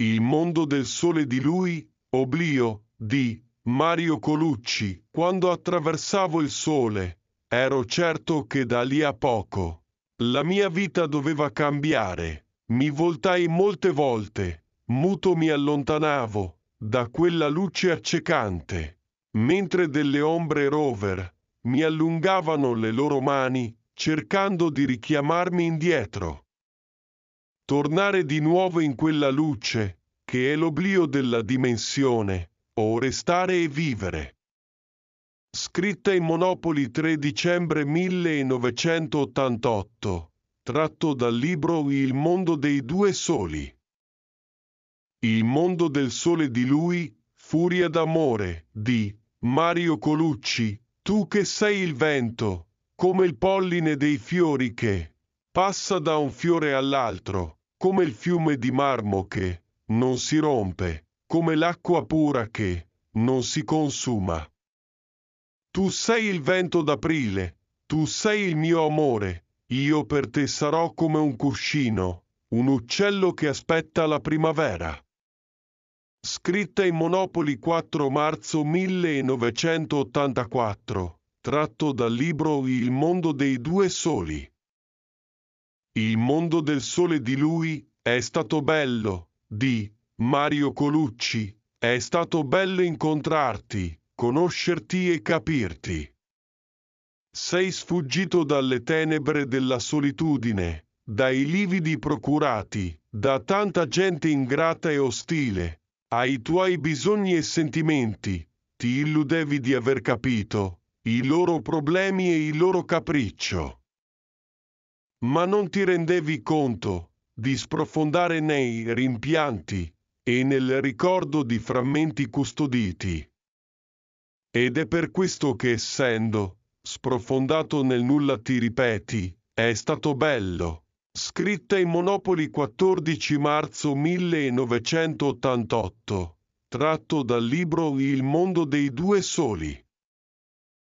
Il mondo del sole di lui, Oblio, di Mario Colucci. Quando attraversavo il sole, ero certo che da lì a poco la mia vita doveva cambiare. Mi voltai molte volte, muto mi allontanavo da quella luce accecante, mentre delle ombre rover mi allungavano le loro mani cercando di richiamarmi indietro. Tornare di nuovo in quella luce, che è l'oblio della dimensione, o restare e vivere. Scritta in Monopoli 3 dicembre 1988, tratto dal libro Il mondo dei due soli. Il mondo del sole di lui, Furia d'amore, di Mario Colucci, tu che sei il vento, come il polline dei fiori che passa da un fiore all'altro, come il fiume di marmo che non si rompe, come l'acqua pura che non si consuma. Tu sei il vento d'aprile, tu sei il mio amore, io per te sarò come un cuscino, un uccello che aspetta la primavera. Scritta in Monopoli 4 marzo 1984 tratto dal libro Il mondo dei due soli. Il mondo del sole di lui è stato bello, di Mario Colucci, è stato bello incontrarti, conoscerti e capirti. Sei sfuggito dalle tenebre della solitudine, dai lividi procurati, da tanta gente ingrata e ostile, ai tuoi bisogni e sentimenti, ti illudevi di aver capito, i loro problemi e il loro capriccio. Ma non ti rendevi conto di sprofondare nei rimpianti e nel ricordo di frammenti custoditi. Ed è per questo che essendo sprofondato nel nulla ti ripeti, è stato bello. Scritta in Monopoli 14 marzo 1988, tratto dal libro Il mondo dei due soli.